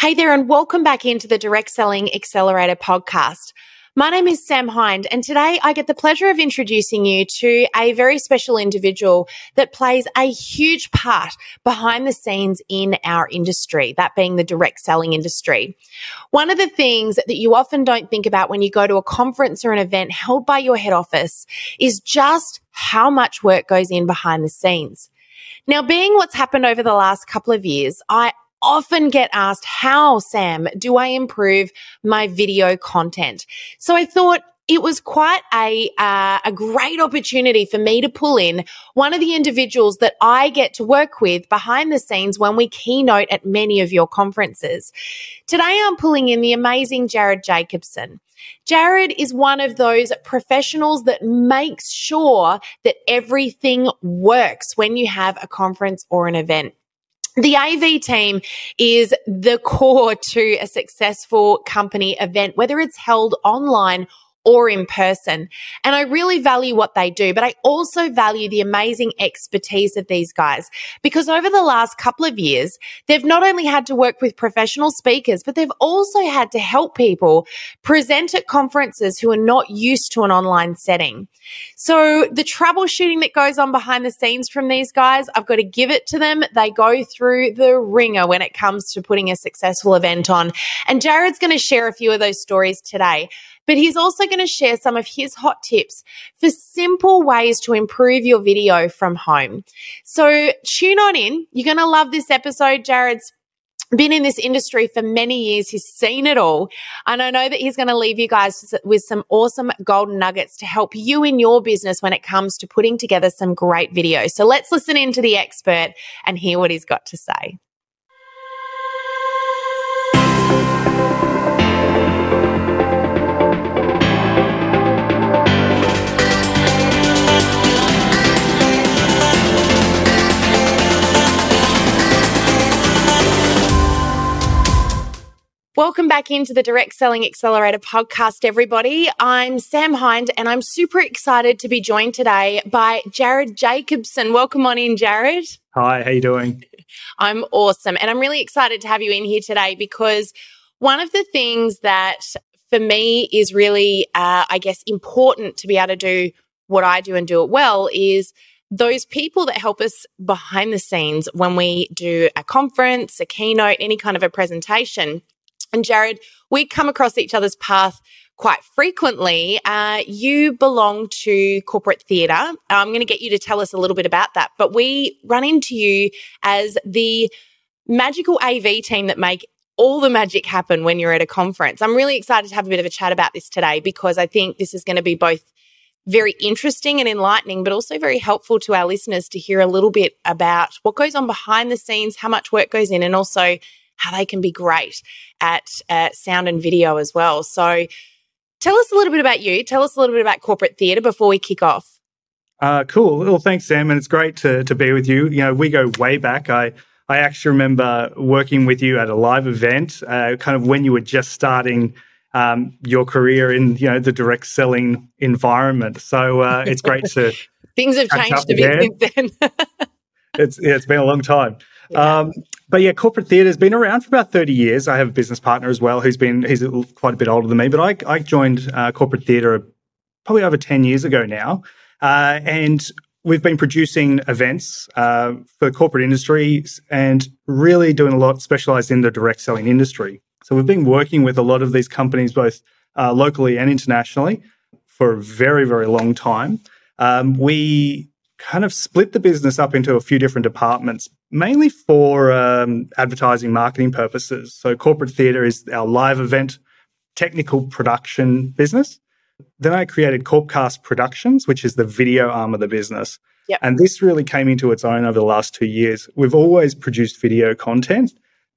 Hey there, and welcome back into the Direct Selling Accelerator podcast. My name is Sam Hind, and today I get the pleasure of introducing you to a very special individual that plays a huge part behind the scenes in our industry, that being the direct selling industry. One of the things that you often don't think about when you go to a conference or an event held by your head office is just how much work goes in behind the scenes. Now, being what's happened over the last couple of years, I often get asked, how, Sam, do I improve my video content? So I thought, it was quite a uh, a great opportunity for me to pull in one of the individuals that I get to work with behind the scenes when we keynote at many of your conferences. Today I'm pulling in the amazing Jared Jacobsen. Jared is one of those professionals that makes sure that everything works when you have a conference or an event. The AV team is the core to a successful company event, whether it's held online or in person. And I really value what they do, but I also value the amazing expertise of these guys because over the last couple of years, they've not only had to work with professional speakers, but they've also had to help people present at conferences who are not used to an online setting. So the troubleshooting that goes on behind the scenes from these guys, I've got to give it to them. They go through the ringer when it comes to putting a successful event on. And Jared's going to share a few of those stories today but he's also going to share some of his hot tips for simple ways to improve your video from home. So tune on in. You're going to love this episode. Jared's been in this industry for many years. He's seen it all. And I know that he's going to leave you guys with some awesome golden nuggets to help you in your business when it comes to putting together some great videos. So let's listen in to the expert and hear what he's got to say. Welcome back into the Direct Selling Accelerator podcast, everybody. I'm Sam Hind, and I'm super excited to be joined today by Jared Jacobsen. Welcome on in, Jared. Hi, how are you doing? I'm awesome, and I'm really excited to have you in here today because one of the things that for me is really, uh, I guess, important to be able to do what I do and do it well is those people that help us behind the scenes when we do a conference, a keynote, any kind of a presentation and Jared, we come across each other's path quite frequently. Uh, you belong to corporate theatre. I'm going to get you to tell us a little bit about that, but we run into you as the magical AV team that make all the magic happen when you're at a conference. I'm really excited to have a bit of a chat about this today because I think this is going to be both very interesting and enlightening, but also very helpful to our listeners to hear a little bit about what goes on behind the scenes, how much work goes in, and also how they can be great at uh, sound and video as well. So, tell us a little bit about you. Tell us a little bit about corporate theatre before we kick off. Uh, cool. Well, thanks, Sam, and it's great to to be with you. You know, we go way back. I I actually remember working with you at a live event, uh, kind of when you were just starting um, your career in you know the direct selling environment. So uh, it's great to things have changed a bit since then. it's yeah, it's been a long time. Um, but yeah, corporate theatre has been around for about 30 years. I have a business partner as well who's been, he's quite a bit older than me, but I, I joined uh, corporate theatre probably over 10 years ago now. Uh, and we've been producing events uh, for corporate industry and really doing a lot specialized in the direct selling industry. So we've been working with a lot of these companies, both uh, locally and internationally, for a very, very long time. Um, we kind of split the business up into a few different departments, mainly for um, advertising marketing purposes. So, corporate theatre is our live event technical production business. Then I created Corpcast Productions, which is the video arm of the business. Yep. And this really came into its own over the last two years. We've always produced video content,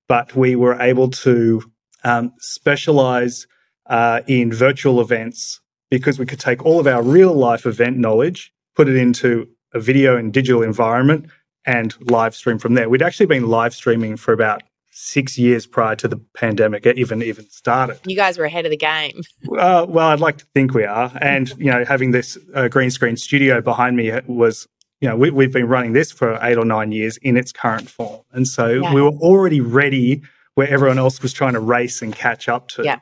but we were able to um, specialize uh, in virtual events because we could take all of our real life event knowledge, put it into a video and digital environment and live stream from there. We'd actually been live streaming for about six years prior to the pandemic even even started. You guys were ahead of the game. Uh, well, I'd like to think we are, and you know, having this uh, green screen studio behind me was. You know, we, have been running this for eight or nine years in its current form. And so yeah. we were already ready where everyone else was trying to race and catch up to. Yeah.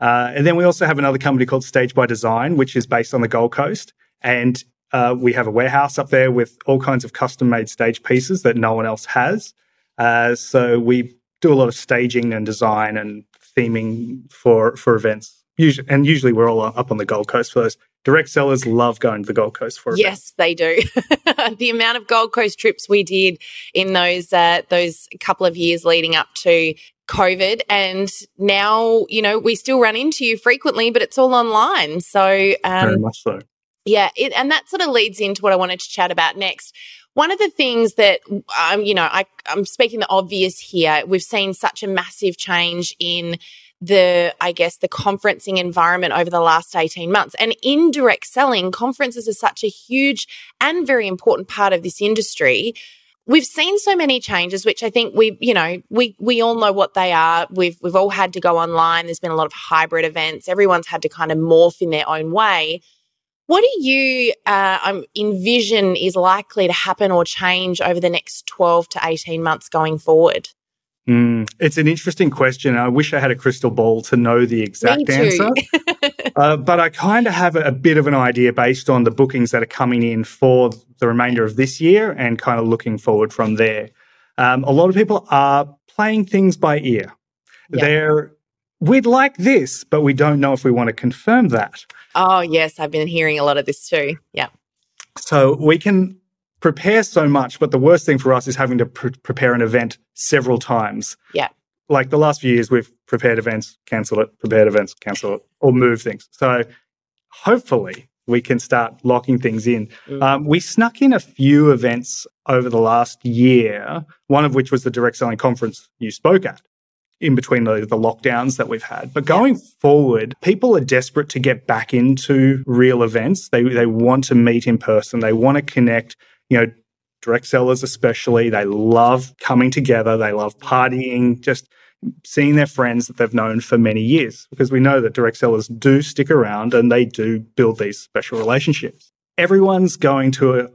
Uh, and then we also have another company called Stage by Design, which is based on the Gold Coast. And uh, we have a warehouse up there with all kinds of custom made stage pieces that no one else has. Uh, so we do a lot of staging and design and theming for for events. Usually, and usually we're all up on the Gold Coast for those. Direct sellers love going to the Gold Coast for yes, events. they do. the amount of Gold Coast trips we did in those uh, those couple of years leading up to COVID, and now you know we still run into you frequently, but it's all online. So um, very much so. Yeah, it, and that sort of leads into what I wanted to chat about next. One of the things that um, you know, I, I'm speaking the obvious here. We've seen such a massive change in the, I guess, the conferencing environment over the last 18 months. And indirect selling, conferences are such a huge and very important part of this industry. We've seen so many changes, which I think we, you know, we we all know what they are. We've we've all had to go online. There's been a lot of hybrid events. Everyone's had to kind of morph in their own way. What do you uh, um, envision is likely to happen or change over the next 12 to 18 months going forward? Mm, it's an interesting question. I wish I had a crystal ball to know the exact answer. uh, but I kind of have a, a, bit of an idea based on the bookings that are coming in for the remainder of this year and kind of looking forward from there. Um, a lot of people are playing things by ear. Yeah. They're, we'd like this, but we don't know if we want to confirm that. Oh, yes. I've been hearing a lot of this too. Yeah. So we can prepare so much, but the worst thing for us is having to pr- prepare an event several times. Yeah. Like the last few years, we've prepared events, cancelled it, prepared events, cancel it, or move things. So hopefully we can start locking things in. Mm. Um, we snuck in a few events over the last year, one of which was the direct selling conference you spoke at in between the, the lockdowns that we've had. But going forward, people are desperate to get back into real events. They, they want to meet in person, they want to connect you know, direct sellers especially, they love coming together, they love partying, just seeing their friends that they've known for many years because we know that direct sellers do stick around and they do build these special relationships. Everyone's going to a,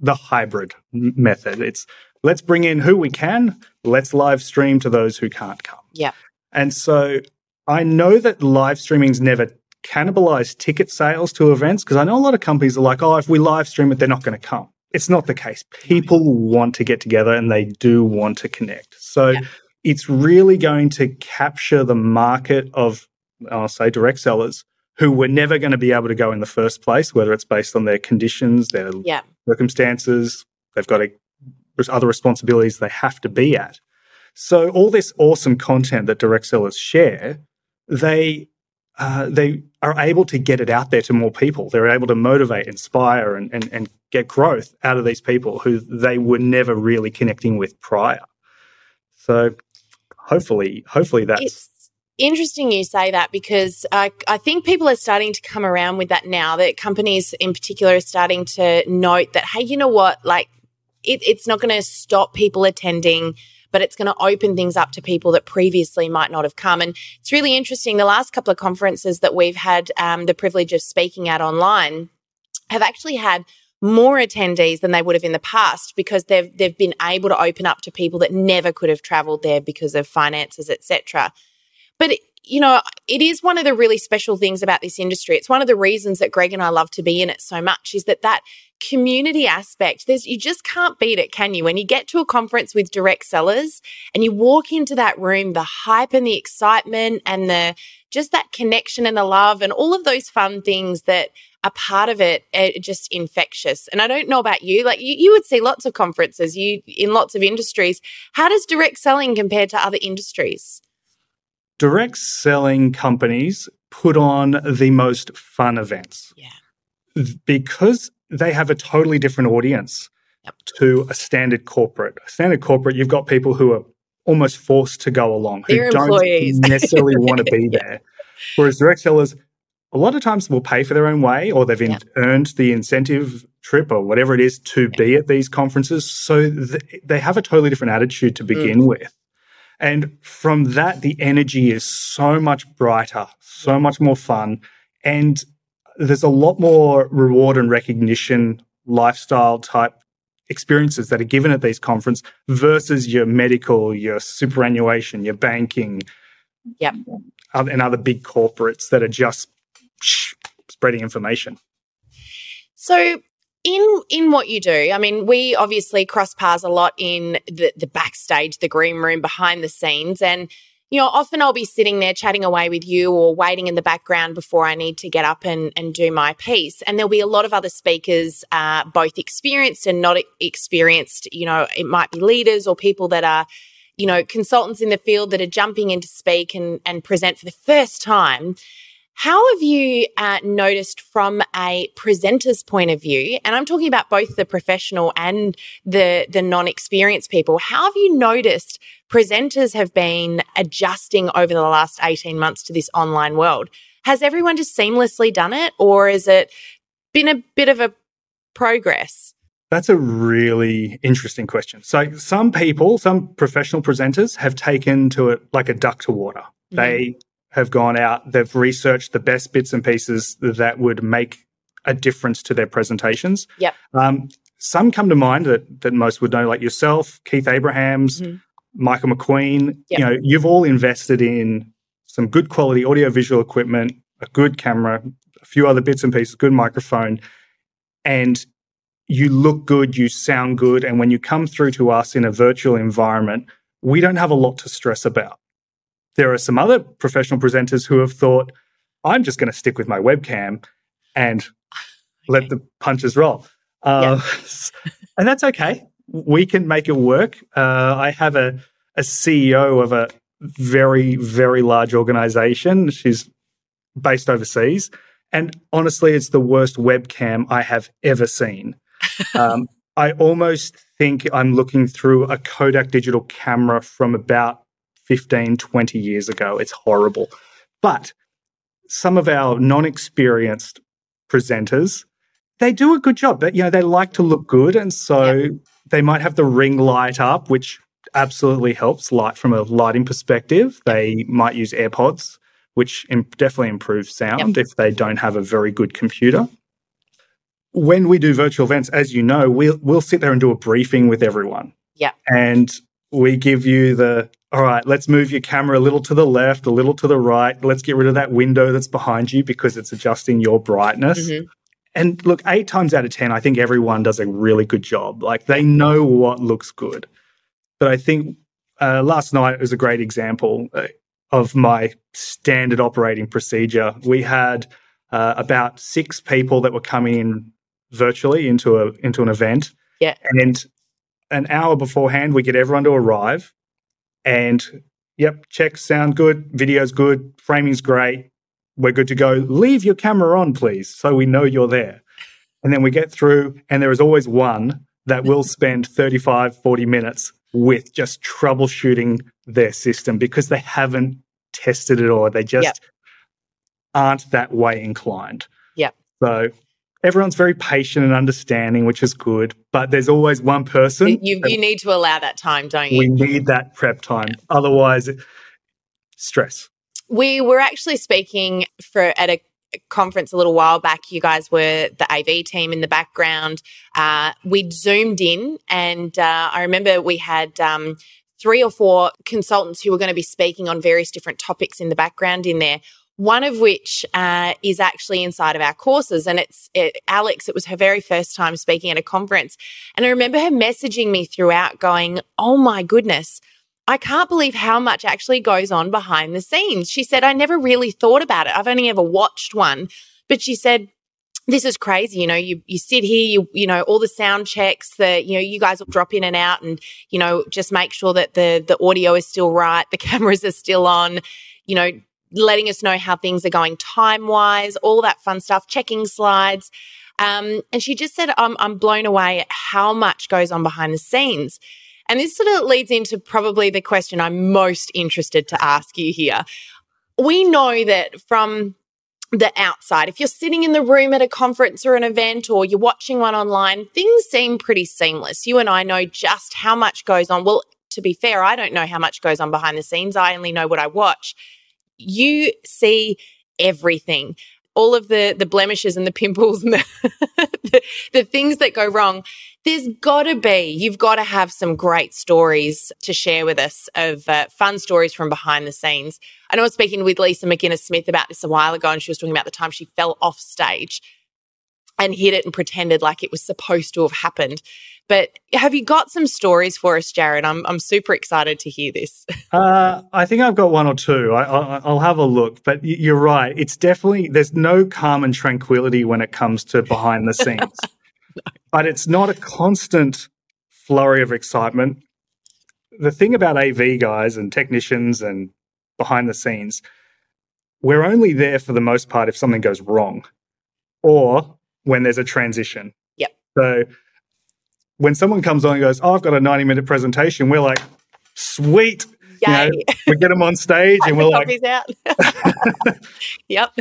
the hybrid method. It's let's bring in who we can, let's live stream to those who can't come. Yeah. And so I know that live streaming's never cannibalized ticket sales to events because I know a lot of companies are like, oh, if we live stream it, they're not going to come it's not the case. People want to get together and they do want to connect. So yeah. it's really going to capture the market of, I'll say, direct sellers who were never going to be able to go in the first place, whether it's based on their conditions, their yeah. circumstances, they've got a, other responsibilities they have to be at. So all this awesome content that direct sellers share, they uh, they are able to get it out there to more people. They're able to motivate, inspire, and, and, and get growth out of these people who they were never really connecting with prior. So hopefully, hopefully that's. It's- interesting you say that because I, I think people are starting to come around with that now that companies in particular are starting to note that hey you know what like it, it's not going to stop people attending but it's going to open things up to people that previously might not have come. And it's really interesting. The last couple of conferences that we've had um, the privilege of speaking at online have actually had more attendees than they would have in the past because they've they've been able to open up to people that never could have traveled there because of finances etc but you know it is one of the really special things about this industry. It's one of the reasons that Greg and I love to be in it so much is that that community aspect there's you just can't beat it can you? When you get to a conference with direct sellers and you walk into that room the hype and the excitement and the just that connection and the love and all of those fun things that are part of it are just infectious. And i don't know about you like you, you would see lots of conferences you in lots of industries. How does direct selling compare to other industries direct selling companies put on the most fun events yeah because they have a totally different audience yep. to a standard corporate. A standard corporate, you've got people who are almost forced to go along, who They're don't employees. necessarily want to be there. Whereas direct sellers, a lot of times will pay for their own way or they've yep. earned the incentive trip or whatever it is to yep. be at these conferences. So th- they have a totally different attitude to begin mm. with. And from that, the energy is so much brighter, so much more fun. And there's a lot more reward and recognition lifestyle type experiences that are given at these conferences versus your medical, your superannuation, your banking, yep. and other big corporates that are just spreading information. So in in what you do, I mean, we obviously cross paths a lot in the the backstage, the green room, behind the scenes, and you know, often I'll be sitting there chatting away with you or waiting in the background before I need to get up and, and do my piece. And there'll be a lot of other speakers, uh, both experienced and not experienced. You know, it might be leaders or people that are, you know, consultants in the field that are jumping in to speak and, and present for the first time. How have you uh, noticed from a presenter's point of view, and I'm talking about both the professional and the the non-experienced people, how have you noticed presenters have been adjusting over the last 18 months to this online world? Has everyone just seamlessly done it, or has it been a bit of a progress? That's a really interesting question. So, some people, some professional presenters have taken to it like a duck to water. Mm-hmm. They have gone out, they've researched the best bits and pieces that would make a difference to their presentations. Yep. Um, some come to mind that, that most would know, like yourself, Keith Abrahams, mm-hmm. Michael McQueen. Yep. You know, you've all invested in some good quality audiovisual equipment, a good camera, a few other bits and pieces, good microphone, and you look good, you sound good. And when you come through to us in a virtual environment, we don't have a lot to stress about. There are some other professional presenters who have thought, I'm just going to stick with my webcam and let the punches roll. Uh, yeah. and that's okay. We can make it work. Uh, I have a, a CEO of a very, very large organization. She's based overseas. And honestly, it's the worst webcam I have ever seen. Um, I almost think I'm looking through a Kodak digital camera from about 15, 20 years ago. It's horrible. But some of our non experienced presenters, they do a good job. But, you know, they like to look good. And so yep. they might have the ring light up, which absolutely helps light from a lighting perspective. They might use AirPods, which definitely improves sound yep. if they don't have a very good computer. When we do virtual events, as you know, we'll, we'll sit there and do a briefing with everyone. Yeah. And we give you the all right, let's move your camera a little to the left, a little to the right. Let's get rid of that window that's behind you because it's adjusting your brightness. Mm-hmm. And look, eight times out of 10, I think everyone does a really good job. Like they know what looks good. But I think uh, last night was a great example uh, of my standard operating procedure. We had uh, about six people that were coming in virtually into a into an event. Yeah. And an hour beforehand, we get everyone to arrive and yep, checks sound good, video's good, framing's great, we're good to go. Leave your camera on, please, so we know you're there. And then we get through, and there is always one that will spend 35, 40 minutes with just troubleshooting their system because they haven't tested it or they just yep. aren't that way inclined. Yeah. So everyone's very patient and understanding, which is good. But there's always one person. You, you need to allow that time, don't you? We need that prep time. Yeah. Otherwise, stress. We were actually speaking for at a conference a little while back. You guys were the AV team in the background. Uh, we'd zoomed in, and uh, I remember we had. Um, three or four consultants who were going to be speaking on various different topics in the background in there one of which uh, is actually inside of our courses. And it's it, Alex, it was her very first time speaking at a conference. And I remember her messaging me throughout, going, Oh my goodness. I can't believe how much actually goes on behind the scenes. She said, I never really thought about it. I've only ever watched one. But she said, this is crazy. You know, you, you sit here, you, you know, all the sound checks that, you know, you guys will drop in and out and, you know, just make sure that the, the audio is still right. The cameras are still on, you know, letting us know how things are going time wise, all that fun stuff, checking slides. Um, and she just said, I'm, I'm blown away at how much goes on behind the scenes. And this sort of leads into probably the question I'm most interested to ask you here. We know that from the outside, if you're sitting in the room at a conference or an event or you're watching one online, things seem pretty seamless. You and I know just how much goes on. Well, to be fair, I don't know how much goes on behind the scenes. I only know what I watch you see everything all of the the blemishes and the pimples and the, the, the things that go wrong, there's got to be, you've got to have some great stories to share with us of uh, fun stories from behind the scenes. I know I was speaking with Lisa mcginnis smith about this a while ago, and she was talking about the time she fell off stage and hid it and pretended like it was supposed to have happened. But have you got some stories for us, Jared? I'm, I'm super excited to hear this. Uh, I think I've got one or two. I, will have a look. But you're right. It's definitely, there's no calm and tranquility when it comes to behind the scenes. no. But it's not a constant flurry of excitement. The thing about AV guys and technicians and behind the scenes, we're only there for the most part if something goes wrong or when there's a transition. Yep. So when someone comes on and goes, "Oh, I've got a 90 minute presentation," we're like, "Sweet." You know, we get them on stage and we're like, out. yep.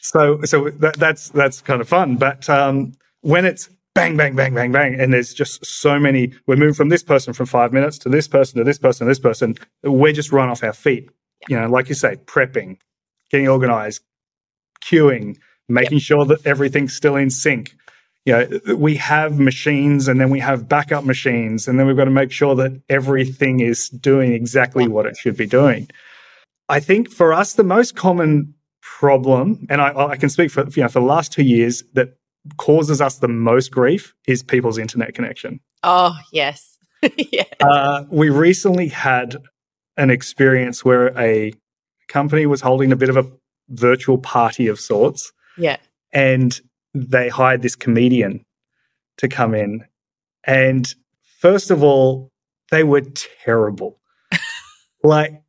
So, so that, that's that's kind of fun. But um, when it's bang, bang, bang, bang, bang, and there's just so many, we're moving from this person from five minutes to this person to this person to this person. We're just run off our feet. You know, like you say, prepping, getting organized, queuing, making yep. sure that everything's still in sync you know, we have machines and then we have backup machines, and then we've got to make sure that everything is doing exactly what it should be doing. I think for us, the most common problem, and I, I can speak for you know for the last two years, that causes us the most grief is people's internet connection. Oh yes, yeah. Uh, we recently had an experience where a company was holding a bit of a virtual party of sorts. Yeah. And they hired this comedian to come in. And first of all, they were terrible. like,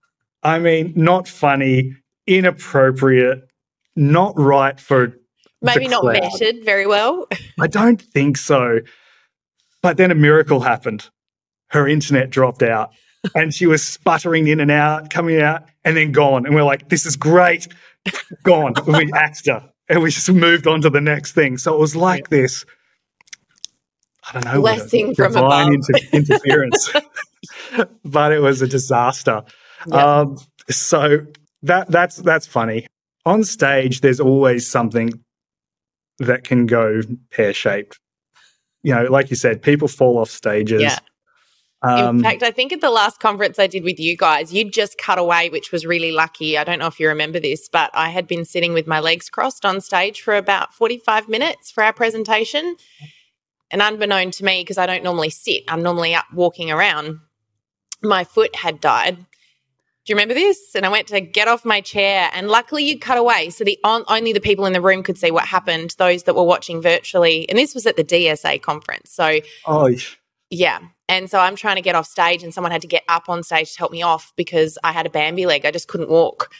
I mean, not funny, inappropriate, not right for. Maybe not measured very well. I don't think so. But then a miracle happened. Her internet dropped out and she was sputtering in and out, coming out, and then gone. And we're like, this is great. gone. we axed her and we just moved on to the next thing. So it was like this. I don't know. Blessing from above. Inter- interference, but it was a disaster. Um, so that that's that's funny. On stage, there's always something that can go pear shaped. You know, like you said, people fall off stages. Yeah. Um, In fact, I think at the last conference I did with you guys, you'd just cut away, which was really lucky. I don't know if you remember this, but I had been sitting with my legs crossed on stage for about 45 minutes for our presentation. And unbeknown to me, because I don't normally sit, I'm normally up walking around, my foot had died. Do you remember this? And I went to get off my chair, and luckily you cut away, so the on, only the people in the room could see what happened. Those that were watching virtually, and this was at the DSA conference. So, oh, yeah, and so I'm trying to get off stage, and someone had to get up on stage to help me off because I had a Bambi leg. I just couldn't walk,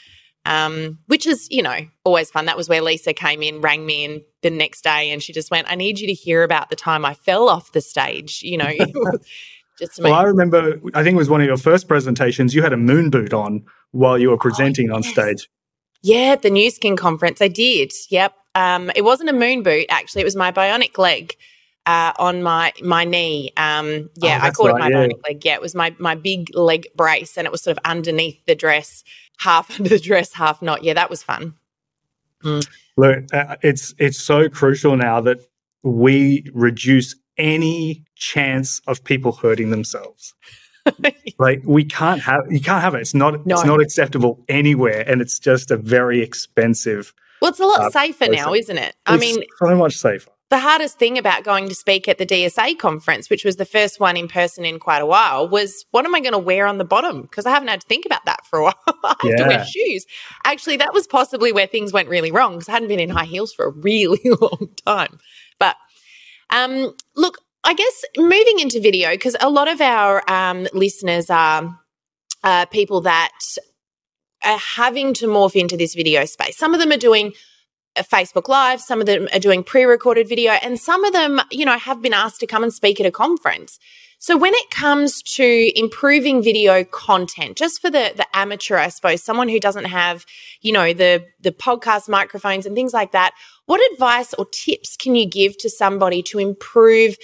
um, which is, you know, always fun. That was where Lisa came in, rang me in the next day, and she just went, I need you to hear about the time I fell off the stage, you know. just well, I remember, I think it was one of your first presentations, you had a moon boot on while you were oh, presenting oh, yes. on stage. Yeah, the Nu Skin conference. I did. Yep. Um, it wasn't a moon boot, actually. It was my bionic leg uh, on my my knee. Um, yeah, oh, I called right, it my yeah. leg. Yeah, it was my my big leg brace, and it was sort of underneath the dress, half under the dress, half not. Yeah, that was fun. Mm. Look, uh, it's it's so crucial now that we reduce any chance of people hurting themselves. like we can't have you can't have it. It's not no. it's not acceptable anywhere, and it's just a very expensive. Well, it's a lot uh, safer process. now, isn't it? I mean, so much safer the hardest thing about going to speak at the DSA conference, which was the first one in person in quite a while, was what am I going to wear on the bottom? Because I haven't had to think about that for a while. I have yeah. to wear shoes. Actually, that was possibly where things went really wrong because I hadn't been in high heels for a really long time. But um, look, I guess moving into video, because a lot of our um, listeners are uh, people that are having to morph into this video space. Some of them are doing Facebook Live, some of them are doing pre recorded video, and some of them, you know, have been asked to come and speak at a conference. So when it comes to improving video content, just for the the amateur, I suppose, someone who doesn't have, you know, the the podcast microphones and things like that, what advice or tips can you give to somebody to improve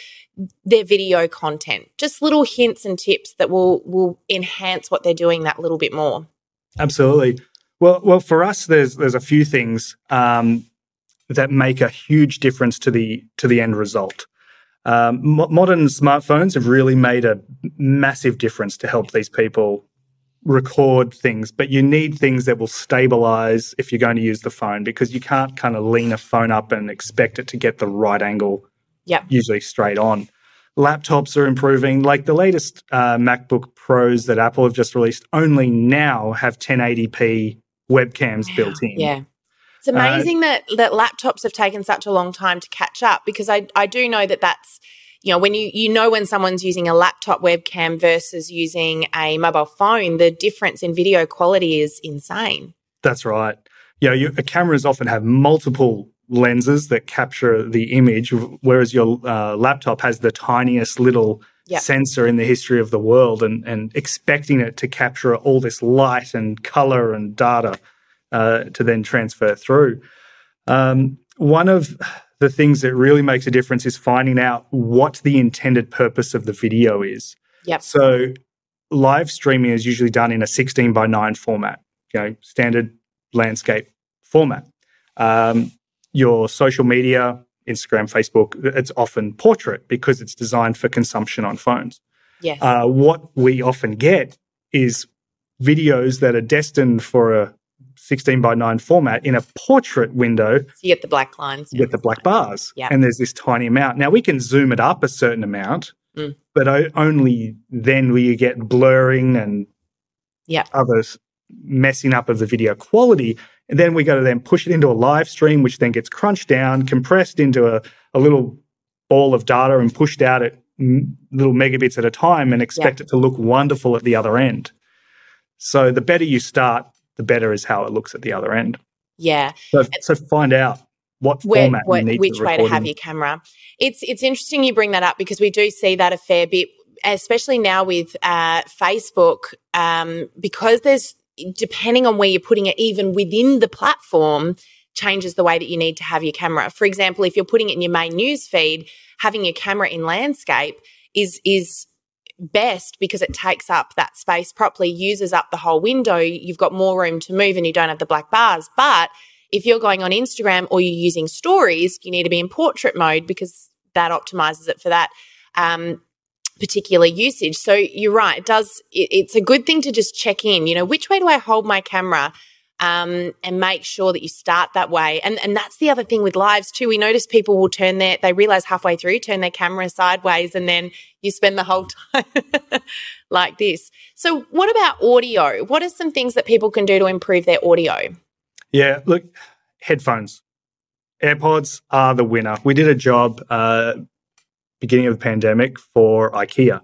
their video content? Just little hints and tips that will will enhance what they're doing that little bit more. Absolutely. Well, well, for us, there's there's a few things. Um, that make a huge difference to the to the end result. Um, mo- modern smartphones have really made a massive difference to help these people record things, but you need things that will stabilize if you're going to use the phone because you can't kind of lean a phone up and expect it to get the right angle, Yep. usually straight on. Laptops are improving. Like the latest uh, MacBook Pros that Apple have just released only now have 1080p webcams built in. Yeah. It's Uh, amazing that that laptops have taken such a long time to catch up because I I do know that that's you know when you you know when someone's using a laptop webcam versus using a mobile phone the difference in video quality is insane. That's right. Yeah, you, cameras often have multiple lenses that capture the image, whereas your uh, laptop has the tiniest little Yep. sensor in the history of the world, and, and expecting it to capture all this light and color and data uh, to then transfer through. Um, one of the things that really makes a difference is finding out what the intended purpose of the video is. Yep. So, live streaming is usually done in a 16 by 9 format, you know, standard landscape format. Um, your social media, Instagram, Facebook, it's often portrait because it's designed for consumption on phones. Yes. Uh, what we often get is videos that are destined for a 16 by 9 format in a portrait window so you get the black lines. you get the black bars Yeah. and there's this tiny amount now we can zoom it up a certain amount Mm. but only then will you get blurring and Yeah. other messing up of the video quality and then we got to then push it into a live stream which then gets crunched down compressed into a, a little ball of data and pushed out at m- little megabits at a time and expect it to look wonderful at the other end so the better you start the better is how it looks at the other end Yeah. so, so find out what where, format what, you need which way to have in. your camera. It's it's interesting you bring that up because we do see that a fair bit, especially now with uh, Facebook, um, because there's depending on where you're putting it, even within the platform, changes the way that you need to have your camera. For example, if you're putting it in your main news feed, having your camera in landscape is is best because it takes up that space properly, uses up the whole window. You've got more room to move and you don't have the black bars. But if you're going on Instagram or you're using stories, you need to be in portrait mode because that optimizes it for that um, particular usage. So you're right. It does. It, it's a good thing to just check in. You know, which way do I hold my camera? Um, and make sure that you start that way. And and that's the other thing with lives too. We notice people will turn their they realize halfway through turn their camera sideways, and then you spend the whole time like this. So what about audio? What are some things that people can do to improve their audio? Yeah, look, headphones, AirPods are the winner. We did a job uh, beginning of the pandemic for IKEA,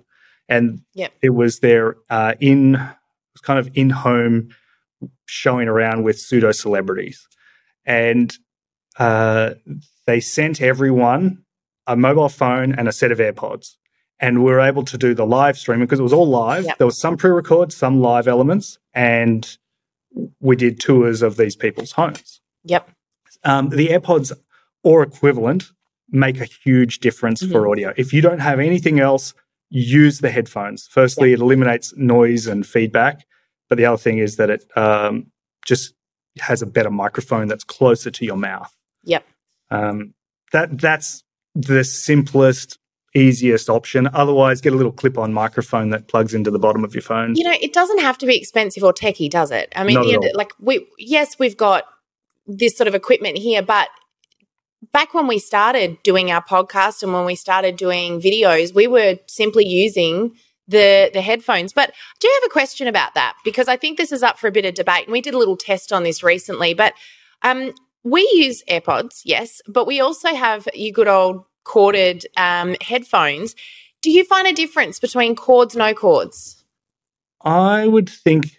and Yep. it was their uh, in kind of in home showing around with pseudo celebrities, and uh, they sent everyone a mobile phone and a set of AirPods. And we were able to do the live streaming because it was all live. Yep. There was some pre-record, some live elements, and we did tours of these people's homes. Yep. Um, the AirPods or equivalent make a huge difference for audio. If you don't have anything else, use the headphones. Firstly, it eliminates noise and feedback, but the other thing is that it um, just has a better microphone that's closer to your mouth. Yep. Um, that that's the simplest, easiest option. Otherwise, get a little clip-on microphone that plugs into the bottom of your phone. You know, it doesn't have to be expensive or techy, does it? I mean, Not the at end, all. like we yes, we've got this sort of equipment here, but back when we started doing our podcast and when we started doing videos, we were simply using the the headphones. But do have a question about that because I think this is up for a bit of debate. And we did a little test on this recently, but um, we use AirPods, yes, but we also have you good old corded um, headphones. Do you find a difference between cords, no cords? I would think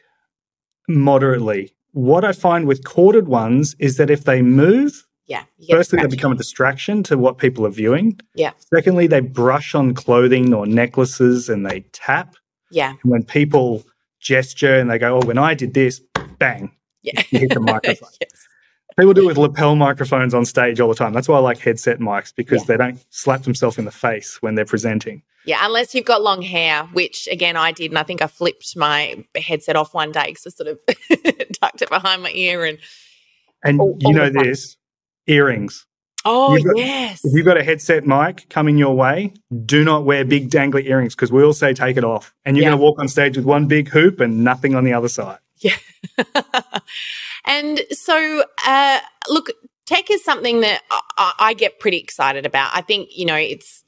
moderately. What I find with corded ones is that if they move, Yeah. firstly, they become a distraction to what people are viewing. Yeah. Secondly, they brush on clothing or necklaces and they tap. Yeah. And when people gesture and they go, oh, when I did this, bang, Yeah. you hit the microphone. yes. People do it with lapel microphones on stage all the time. That's why I like headset mics because Yeah. they don't slap themselves in the face when they're presenting. Yeah, unless you've got long hair, which again I did, and I think I flipped my headset off one day because I sort of tucked it behind my ear and And All- you all know this, earrings. Oh, You've got- yes. If you've got a headset mic coming your way, do not wear big dangly earrings because we all say take it off. And you're Yeah. going to walk on stage with one big hoop and nothing on the other side. Yeah. and so, uh, look, tech is something that I, I- I get pretty excited about. I think, you know, it's,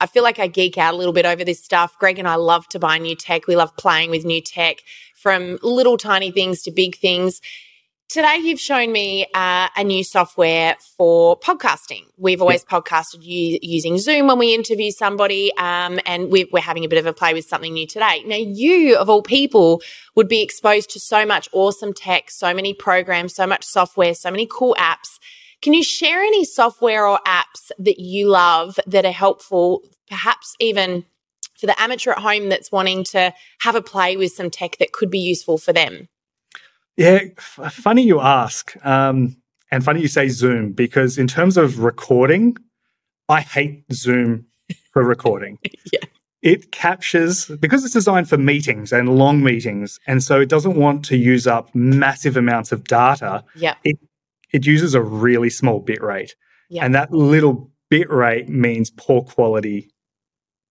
I feel like I geek out a little bit over this stuff. Greg and I love to buy new tech. We love playing with new tech from little tiny things to big things. Today, you've shown me uh, a new software for podcasting. We've always podcasted u- using Zoom when we interview somebody, um, and we we're having a bit of a play with something new today. Now, you, of all people, would be exposed to so much awesome tech, so many programs, so much software, so many cool apps. Can you share any software or apps that you love that are helpful, perhaps even for the amateur at home that's wanting to have a play with some tech that could be useful for them? Yeah, f- funny you ask. Um, and funny you say Zoom because in terms of recording, I hate Zoom for recording. Yeah. It captures because it's designed for meetings and long meetings, and so it doesn't want to use up massive amounts of data. Yeah. It it uses a really small bit rate. Yeah. And that little bit rate means poor quality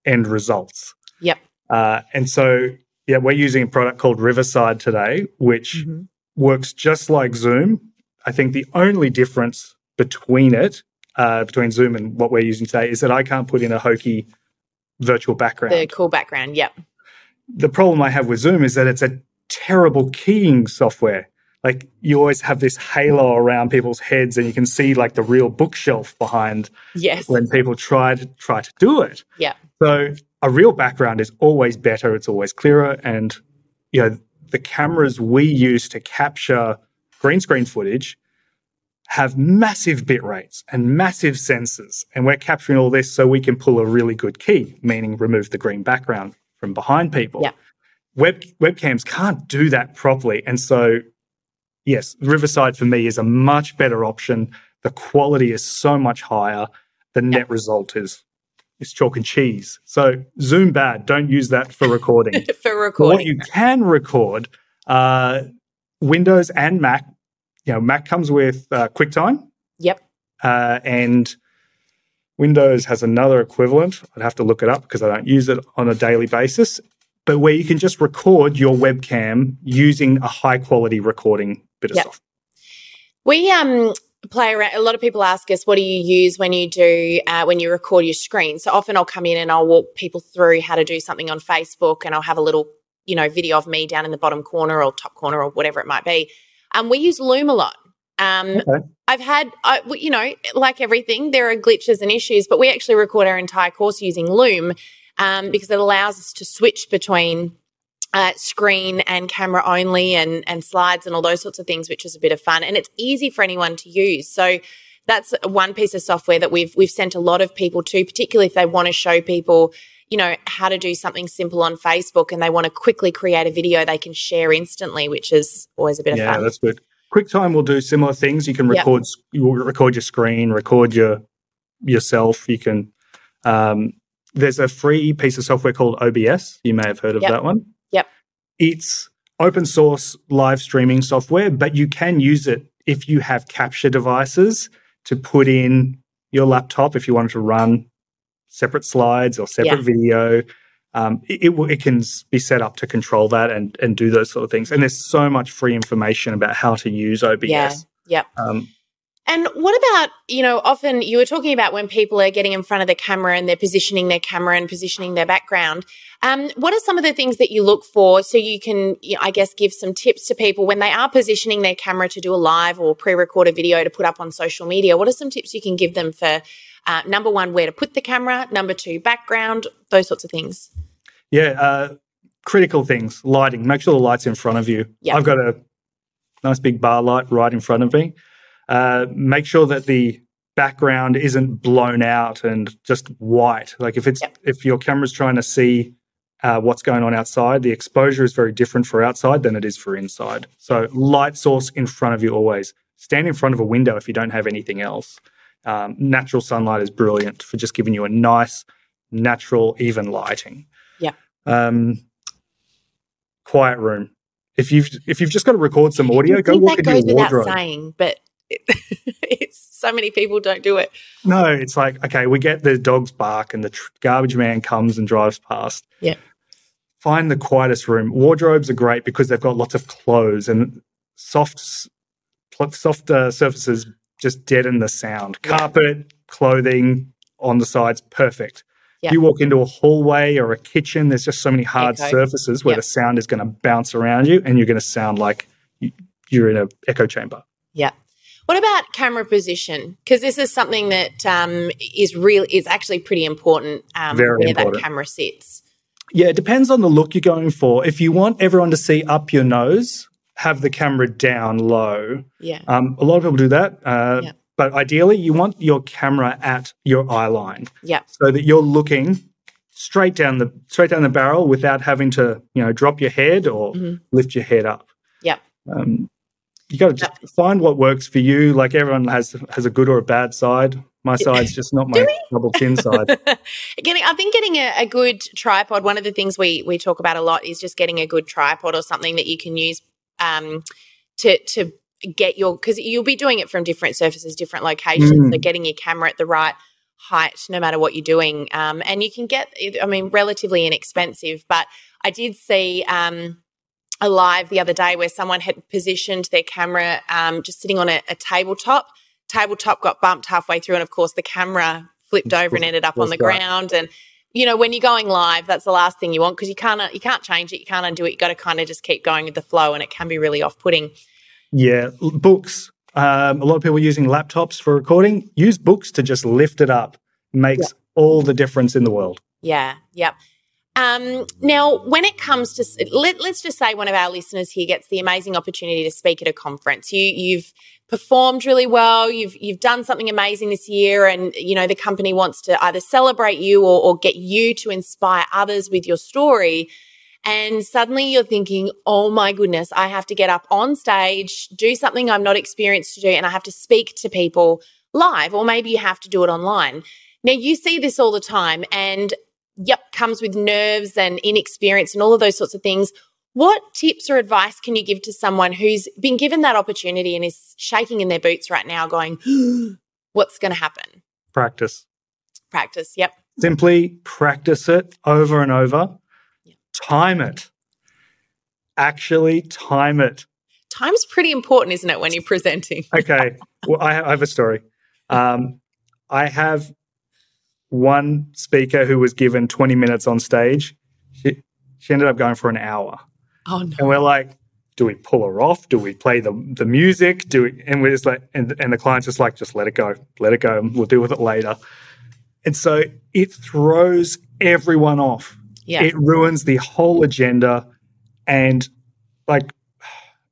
end results. Yep. Uh, and so, yeah, we're using a product called Riverside today, which works just like Zoom. I think the only difference between it, uh, between Zoom and what we're using today, is that I can't put in a hokey virtual background. The cool background. Yep. the problem I have with Zoom is that it's a terrible keying software. Like you always have this halo around people's heads, and you can see like the real bookshelf behind Yes. when people try to try to do it. Yeah. So a real background is always better. It's always clearer, and you know the cameras we use to capture green screen footage have massive bit rates and massive sensors, and we're capturing all this so we can pull a really good key, meaning remove the green background from behind people. Yeah. Web webcams can't do that properly, and so yes, Riverside for me is a much better option. The quality is so much higher. The net result is is chalk and cheese. So Zoom bad. Don't use that for recording. For For what you can record, uh, Windows and Mac. You know, Mac comes with uh, QuickTime, Yep. uh, and Windows has another equivalent. I'd have to look it up because I don't use it on a daily basis. But where you can just record your webcam using a high quality recording bit of Yep. software. We um play around. A lot of people ask us, "What do you use when you do uh, when you record your screen?" So often I'll come in and I'll walk people through how to do something on Facebook, and I'll have a little you know video of me down in the bottom corner or top corner or whatever it might be. Um, we use Loom a lot. Um, Okay. I've had, I, you know, like everything, there are glitches and issues, but we actually record our entire course using Loom um, because it allows us to switch between uh, screen and camera only and, and slides and all those sorts of things, which is a bit of fun. And it's easy for anyone to use. So that's one piece of software that we've we've sent a lot of people to, particularly if they want to show people, you know, how to do something simple on Facebook and they want to quickly create a video they can share instantly, which is always a bit of fun. Yeah, that's good. QuickTime will do similar things. You can Yep. record you will record your screen, record your yourself. You can. Um, there's a free piece of software called OBS. You may have heard of Yep. that one. Yep. It's open source live streaming software, but you can use it if you have capture devices to put in your laptop if you wanted to run separate slides or separate video. Um, it, it, it can be set up to control that and, and do those sort of things. And there's so much free information about how to use OBS. Yeah. Yep. Um, And what about, you know, often you were talking about when people are getting in front of the camera and they're positioning their camera and positioning their background. Um, what are some of the things that you look for so you can, you know, I guess, give some tips to people when they are positioning their camera to do a live or pre record a video to put up on social media? What are some tips you can give them for uh, number one, where to put the camera, number two, background, those sorts of things? yeah, uh, critical things lighting. Make sure the light's in front of you. Yeah. I've got a nice big bar light right in front of me. Uh, make sure that the background isn't blown out and just white. Like if it's Yep. if your camera's trying to see uh, what's going on outside, the exposure is very different for outside than it is for inside. So light source in front of you always. Stand in front of a window if you don't have anything else. Um, natural sunlight is brilliant for just giving you a nice, natural, even lighting. Yeah. Um, quiet room. If you've if you've just got to record some audio, go walk that into goes your without wardrobe. saying, but it's so many people don't do it. No, it's like okay, we get the dogs bark and the tr- garbage man comes and drives past. Yeah. Find the quietest room. Wardrobes are great because they've got lots of clothes and soft, soft uh, surfaces just deaden the sound. Carpet, clothing on the sides, perfect. Yeah. You walk into a hallway or a kitchen, there's just so many hard Echo. surfaces where Yeah. the sound is going to bounce around you and you're going to sound like you're in an echo chamber. Yeah. What about camera position? Because this is something that um, is real is actually pretty important. Um, Very where important. that camera sits. Yeah, it depends on the look you're going for. If you want everyone to see up your nose, have the camera down low. Yeah. Um, a lot of people do that. Uh, Yeah. But ideally, you want your camera at your eye line Yeah. so that you're looking straight down the straight down the barrel without having to, you know, drop your head or Mhm. lift your head up. Yeah. Um, you got to just find what works for you. Like everyone has has a good or a bad side. My side's just not my double chin side. getting, I think getting a, a good tripod. One of the things we we talk about a lot is just getting a good tripod or something that you can use um, to to get your because you'll be doing it from different surfaces, different locations. Mm. So getting your camera at the right height, no matter what you're doing, um, and you can get. I mean, relatively inexpensive, but I did see. Um, a live the other day where someone had positioned their camera um, just sitting on a, a tabletop. Tabletop got bumped halfway through, and of course, the camera flipped over and ended up on the ground. And you know, when you're going live, that's the last thing you want because you can't you can't change it, you can't undo it. You got to kind of just keep going with the flow, and it can be really off-putting. Yeah, books. Um, a lot of people using laptops for recording. Use books to just lift it up. Makes all the difference in the world. Yeah, yep. Um, now, when it comes to let, let's just say one of our listeners here gets the amazing opportunity to speak at a conference. You you've performed really well. You've you've done something amazing this year, and you know the company wants to either celebrate you or, or get you to inspire others with your story. And suddenly you're thinking, oh my goodness, I have to get up on stage, do something I'm not experienced to do, and I have to speak to people live, or maybe you have to do it online. Now, you see this all the time, and yep, comes with nerves and inexperience and all of those sorts of things. What tips or advice can you give to someone who's been given that opportunity and is shaking in their boots right now, going, what's going to happen? Practice. Practice. Yep. Simply practice it over and over. Yeah. Time it. Actually, time it. Time's pretty important, isn't it, when you're presenting? Okay. well, I, I have a story. Um, I have one speaker who was given 20 minutes on stage. She, she ended up going for an hour. Oh, no. And we're like, do we pull her off? Do we play the the music? Do we, and we're just like, and, and the client's just like, just let it go, let it go. We'll deal with it later. And so it throws everyone off. Yeah. It ruins the whole agenda. And like,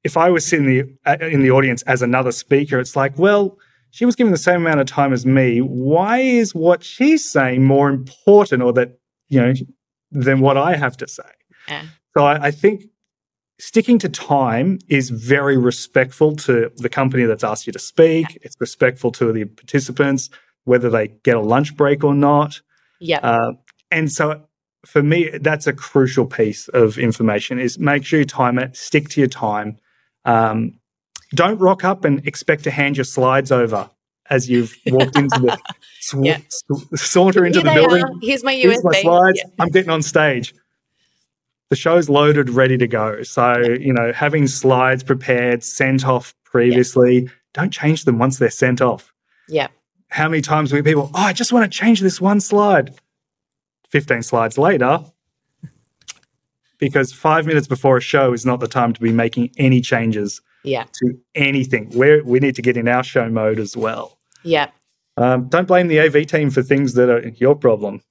if I was sitting the, uh, in the audience as another speaker, it's like, well, she was given the same amount of time as me. Why is what she's saying more important, or that you know, than what I have to say? Yeah. So I, I think sticking to time is very respectful to the company that's asked you to speak. It's respectful to the participants, whether they get a lunch break or not. Yep. Uh, and so for me, that's a crucial piece of information is make sure you time it, stick to your time. Um, don't rock up and expect to hand your slides over as you've walked into the sw- Yeah. s- saunter into Here the building. are. Here's my USB. Here's my slides. Yeah. I'm getting on stage. The show's loaded, ready to go. So, you know, having slides prepared, sent off previously, don't change them once they're sent off. Yeah. How many times we people, oh, I just want to change this one slide. 15 slides later, because five minutes before a show is not the time to be making any changes Yeah. to anything. We're, we need to get in our show mode as well. Yeah. Um, don't blame the AV team for things that are your problem.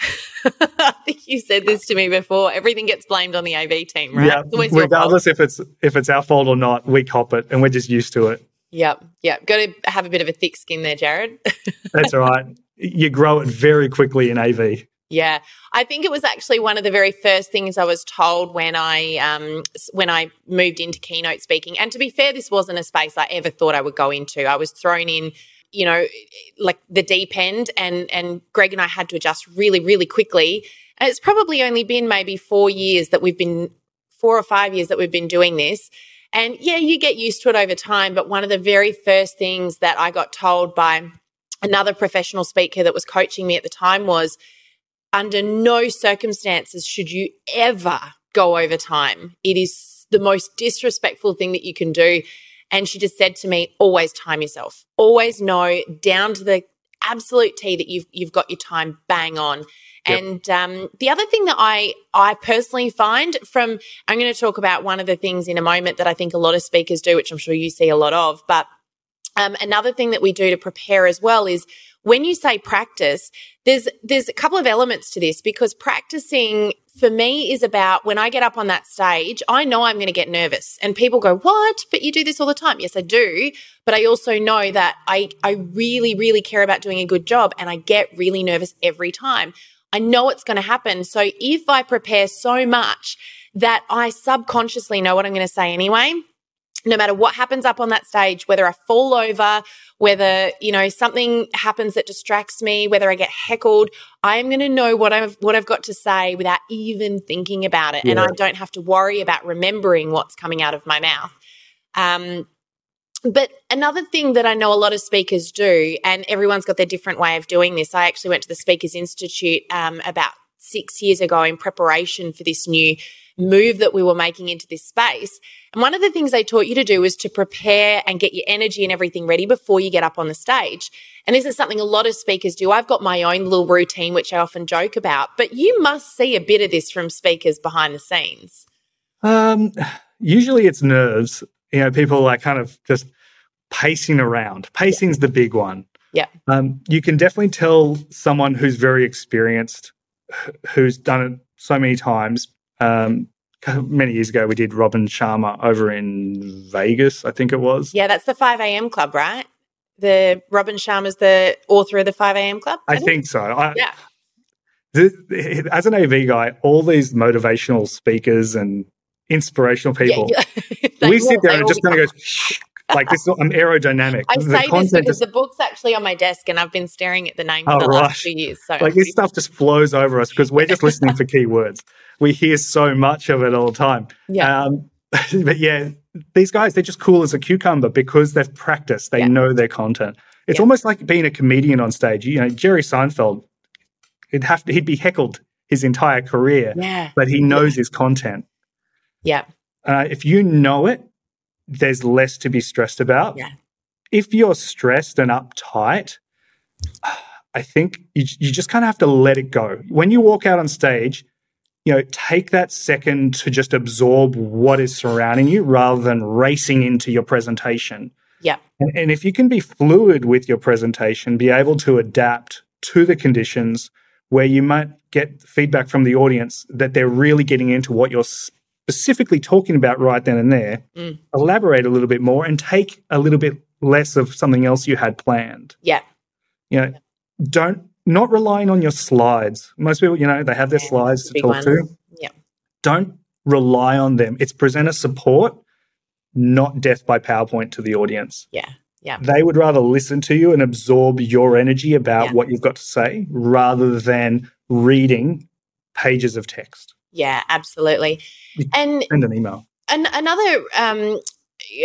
I think you said this to me before. Everything gets blamed on the AV team, right? Yeah, It's always your fault. regardless if it's if it's our fault or not, we cop it and we're just used to it. Yep. Yep. Got to have a bit of a thick skin there, Jared. That's all right. You grow it very quickly in AV. Yeah, I think it was actually one of the very first things I was told when I um, when I moved into keynote speaking. And to be fair, this wasn't a space I ever thought I would go into. I was thrown in, you know, like the deep end, and and Greg and I had to adjust really, really quickly. And it's probably only been maybe four years that we've been four or five years that we've been doing this. And yeah, you get used to it over time. But one of the very first things that I got told by another professional speaker that was coaching me at the time was under no circumstances should you ever go over time. It is the most disrespectful thing that you can do. And she just said to me, always time yourself. Always know down to the absolute T that you've you've got your time bang on. Yep. And um, the other thing that I I personally find from I'm going to talk about one of the things in a moment that I think a lot of speakers do, which I'm sure you see a lot of. But um, another thing that we do to prepare as well is when you say practice, there's there's a couple of elements to this because practicing for me is about when I get up on that stage, I know I'm going to get nervous. And people go, "What? But you do this all the time." Yes, I do, but I also know that I I really really care about doing a good job and I get really nervous every time. I know it's going to happen. So if I prepare so much that I subconsciously know what I'm going to say anyway, no matter what happens up on that stage, whether I fall over, whether, you know, something happens that distracts me, whether I get heckled, I am going to know what I've what I've got to say without even thinking about it. Yeah. And I don't have to worry about remembering what's coming out of my mouth. Um, but another thing that I know a lot of speakers do, and everyone's got their different way of doing this. I actually went to the Speakers Institute um, about six years ago in preparation for this new move that we were making into this space. And one of the things they taught you to do was to prepare and get your energy and everything ready before you get up on the stage. And this is something a lot of speakers do. I've got my own little routine, which I often joke about, but you must see a bit of this from speakers behind the scenes. Um, usually it's nerves. You know, people are kind of just pacing around. Pacing's yeah. the big one. Yeah. Um, you can definitely tell someone who's very experienced, who's done it so many times, um, many years ago, we did Robin Sharma over in Vegas, I think it was. Yeah, that's the 5 a.m. club, right? The Robin Sharma's the author of the 5 a.m. club? I, I think so. I, yeah. The, as an AV guy, all these motivational speakers and inspirational people, yeah, we sit there and just kind of go, like this. I'm aerodynamic. I say this because is, the book's actually on my desk, and I've been staring at the name for oh, the right. last two years. So like this stuff just flows over us because we're just listening for keywords. We hear so much of it all the time. Yeah. Um, but yeah, these guys they're just cool as a cucumber because they've practiced. They yeah. know their content. It's yeah. almost like being a comedian on stage. You know, Jerry Seinfeld. He'd have to. He'd be heckled his entire career. Yeah. But he knows his content. Yeah. Uh, if you know it, there's less to be stressed about. Yeah. If you're stressed and uptight, I think you, you just kind of have to let it go. When you walk out on stage, you know, take that second to just absorb what is surrounding you rather than racing into your presentation. Yeah. And, and if you can be fluid with your presentation, be able to adapt to the conditions where you might get feedback from the audience that they're really getting into what you're specifically talking about right then and there, mm. elaborate a little bit more and take a little bit less of something else you had planned. Yeah. You know, don't not relying on your slides. Most people, you know, they have their yeah, slides to talk one. to. Yeah. Don't rely on them. It's presenter support, not death by PowerPoint to the audience. Yeah. Yeah. They would rather listen to you and absorb your energy about yeah. what you've got to say rather than reading pages of text. Yeah, absolutely. And send an email. And another, um,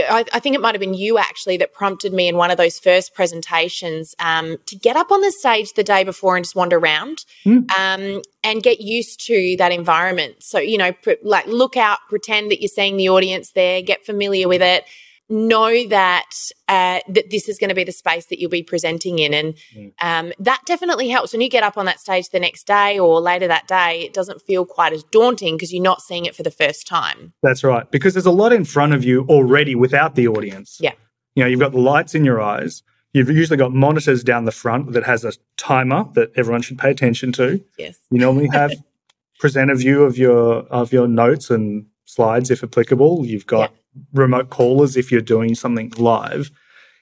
I, I, think it might have been you actually that prompted me in one of those first presentations um, to get up on the stage the day before and just wander around mm. um, and get used to that environment. So, you know, pr- like look out, pretend that you're seeing the audience there, get familiar with it know that uh, that this is going to be the space that you'll be presenting in, and mm. um, that definitely helps when you get up on that stage the next day or later that day. It doesn't feel quite as daunting because you're not seeing it for the first time. That's right, because there's a lot in front of you already without the audience. Yeah, you know, you've got the lights in your eyes. You've usually got monitors down the front that has a timer that everyone should pay attention to. Yes, you normally have presenter view of your of your notes and slides if applicable. You've got yeah. remote callers if you're doing something live.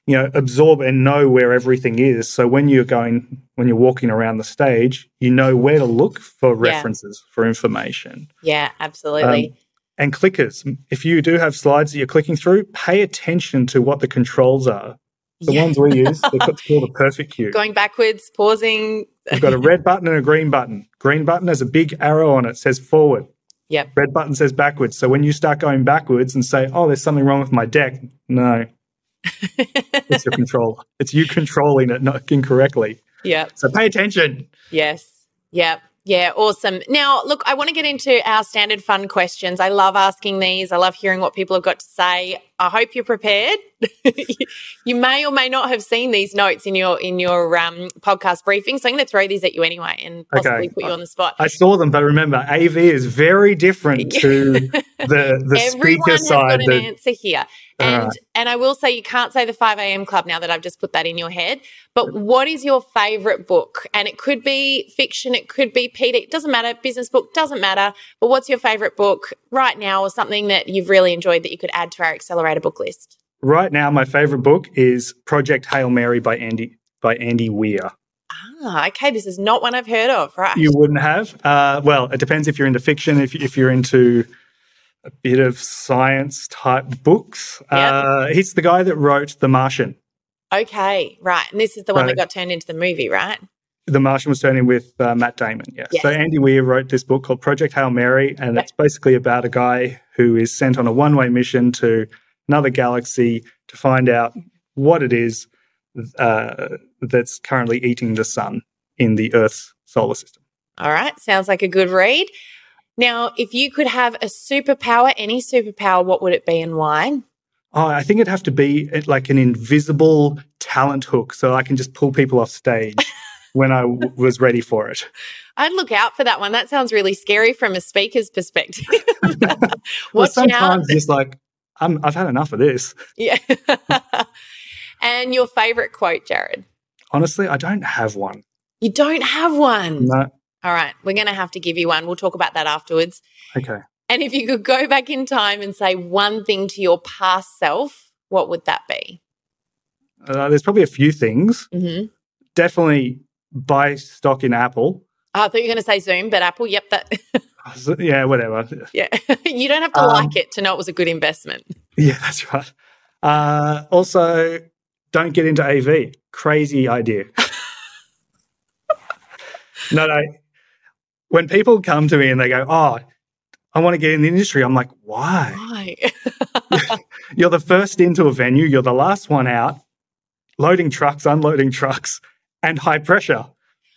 You know absorb and know where everything is. So when you're going when you're walking around the stage you know where to look for references yeah. for information. Yeah absolutely. Um, and clickers. If you do have slides that you're clicking through pay attention to what the controls are. The yeah. ones we use they're called the perfect cue going backwards pausing. You've got a red button and a green button. Green button has a big arrow on it says forward Yep. Red button says backwards. So when you start going backwards and say, "Oh, there's something wrong with my deck," no, it's your controller. It's you controlling it not incorrectly. Yeah. So pay attention. Yes. Yep. Yeah, awesome. Now, look, I want to get into our standard fun questions. I love asking these. I love hearing what people have got to say. I hope you're prepared. you may or may not have seen these notes in your in your um, podcast briefing, so I'm going to throw these at you anyway and possibly Okay. put you on the spot. I saw them, but remember, AV is very different to the the Everyone speaker has side. got an answer here. And Alright. and I will say you can't say the 5 a.m. club now that I've just put that in your head. But what is your favorite book? And it could be fiction, it could be PD, it doesn't matter, business book, doesn't matter. But what's your favorite book right now or something that you've really enjoyed that you could add to our accelerator book list? right now, my favorite book is Project Hail Mary by Andy by Andy Weir. Ah, okay. This is not one I've heard of, right? You wouldn't have. Uh, well, it depends if you're into fiction. If if you're into a bit of science type books, uh, he's the guy that wrote The Martian. okay, right. And this is the one that got turned into the movie, right? The Martian was turned in with uh, Matt Damon. Yes. Yes. So Andy Weir wrote this book called Project Hail Mary, and it's basically about a guy who is sent on a one-way mission to another galaxy to find out what it is uh, that's currently eating the sun in the Earth's solar system. All right. Sounds like a good read. Now, if you could have a superpower, any superpower, what would it be and why? Oh, I think it'd have to be uh, like an invisible talent hook, so I can just pull people off stage when I w- was ready for it. I'd look out for that one. That sounds really scary from a speaker's perspective. Well, Watch out. sometimes just like I'm, I've had enough of this. Yeah. and your favorite quote, Jared? Honestly, I don't have one. You don't have one. No. All right. We're going to have to give you one. We'll talk about that afterwards. Okay. And if you could go back in time and say one thing to your past self, what would that be? Uh, there's probably a few things. Mm-hmm. Definitely buy stock in Apple. I thought you were going to say Zoom, but Apple, yep, that, Yeah, whatever. yeah. you don't have to Um, like it to know it was a good investment. Yeah, that's right. Uh, also, don't get into AV. Crazy idea. no, no. When people come to me and they go, "Oh, I want to get in the industry," I'm like, "Why? Why? You're the first into a venue. You're the last one out. Loading trucks, unloading trucks, and high pressure.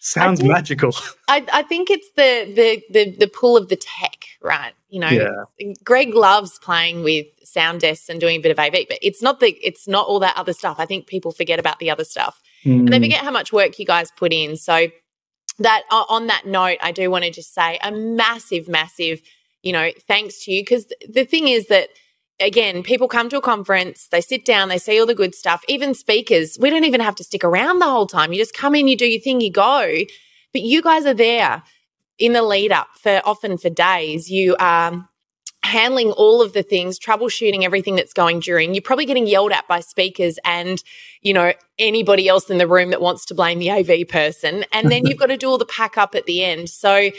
Sounds think- magical." I, I think it's the, the the the pull of the tech, right? You know, Yeah. Greg loves playing with sound desks and doing a bit of AV, but it's not the it's not all that other stuff. I think people forget about the other stuff, and they Mm, forget how much work you guys put in. So that o- on that note, I do want to just say a massive, massive, you know, thanks to you because the thing is that again, people come to a conference, they sit down, they see all the good stuff. Even speakers, we don't even have to stick around the whole time. You just come in, you do your thing, you go. But you guys are there in the lead up for often for days. You are handling all of the things, troubleshooting everything that's going during. You're probably getting yelled at by speakers and, you know, anybody else in the room that wants to blame the AV person. And then you've got to do all the pack up at the end. So,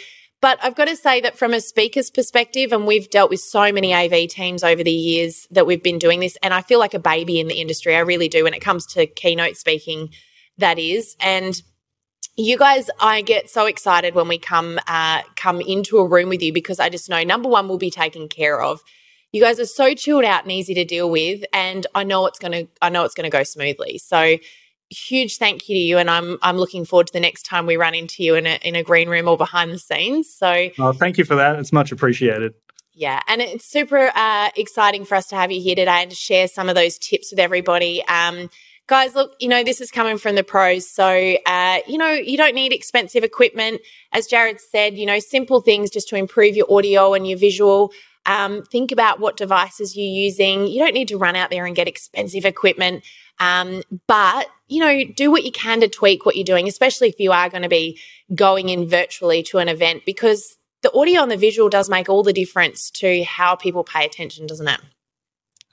but I've got to say that from a speaker's perspective, and we've dealt with so many AV teams over the years that we've been doing this, and I feel like a baby in the industry. I really do when it comes to keynote speaking, that is. And you guys, I get so excited when we come uh, come into a room with you because I just know number one will be taken care of. You guys are so chilled out and easy to deal with, and I know it's gonna I know it's gonna go smoothly. So huge thank you to you, and I'm I'm looking forward to the next time we run into you in a in a green room or behind the scenes. So oh, thank you for that. It's much appreciated. yeah, and it's super uh, exciting for us to have you here today and to share some of those tips with everybody. Um, guys, look, you know, this is coming from the pros. So, uh, you know, you don't need expensive equipment. As Jared said, you know, simple things just to improve your audio and your visual. Um, think about what devices you're using. You don't need to run out there and get expensive equipment. Um, but, you know, do what you can to tweak what you're doing, especially if you are going to be going in virtually to an event because the audio and the visual does make all the difference to how people pay attention, doesn't it?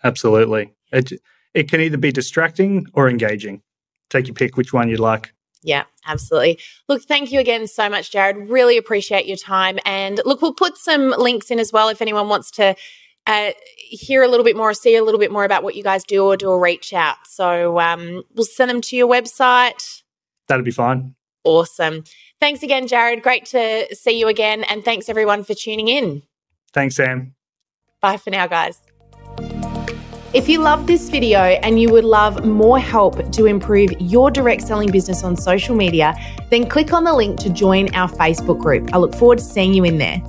Absolutely. It, it can either be distracting or engaging. Take your pick which one you'd like. Yeah, absolutely. Look, thank you again so much, Jared. Really appreciate your time. And look, we'll put some links in as well if anyone wants to uh, hear a little bit more, see a little bit more about what you guys do, or do a reach out. So um, we'll send them to your website. That'd be fine. Awesome. Thanks again, Jared. Great to see you again. And thanks everyone for tuning in. Thanks, Sam. Bye for now, guys. If you love this video and you would love more help to improve your direct selling business on social media, then click on the link to join our Facebook group. I look forward to seeing you in there.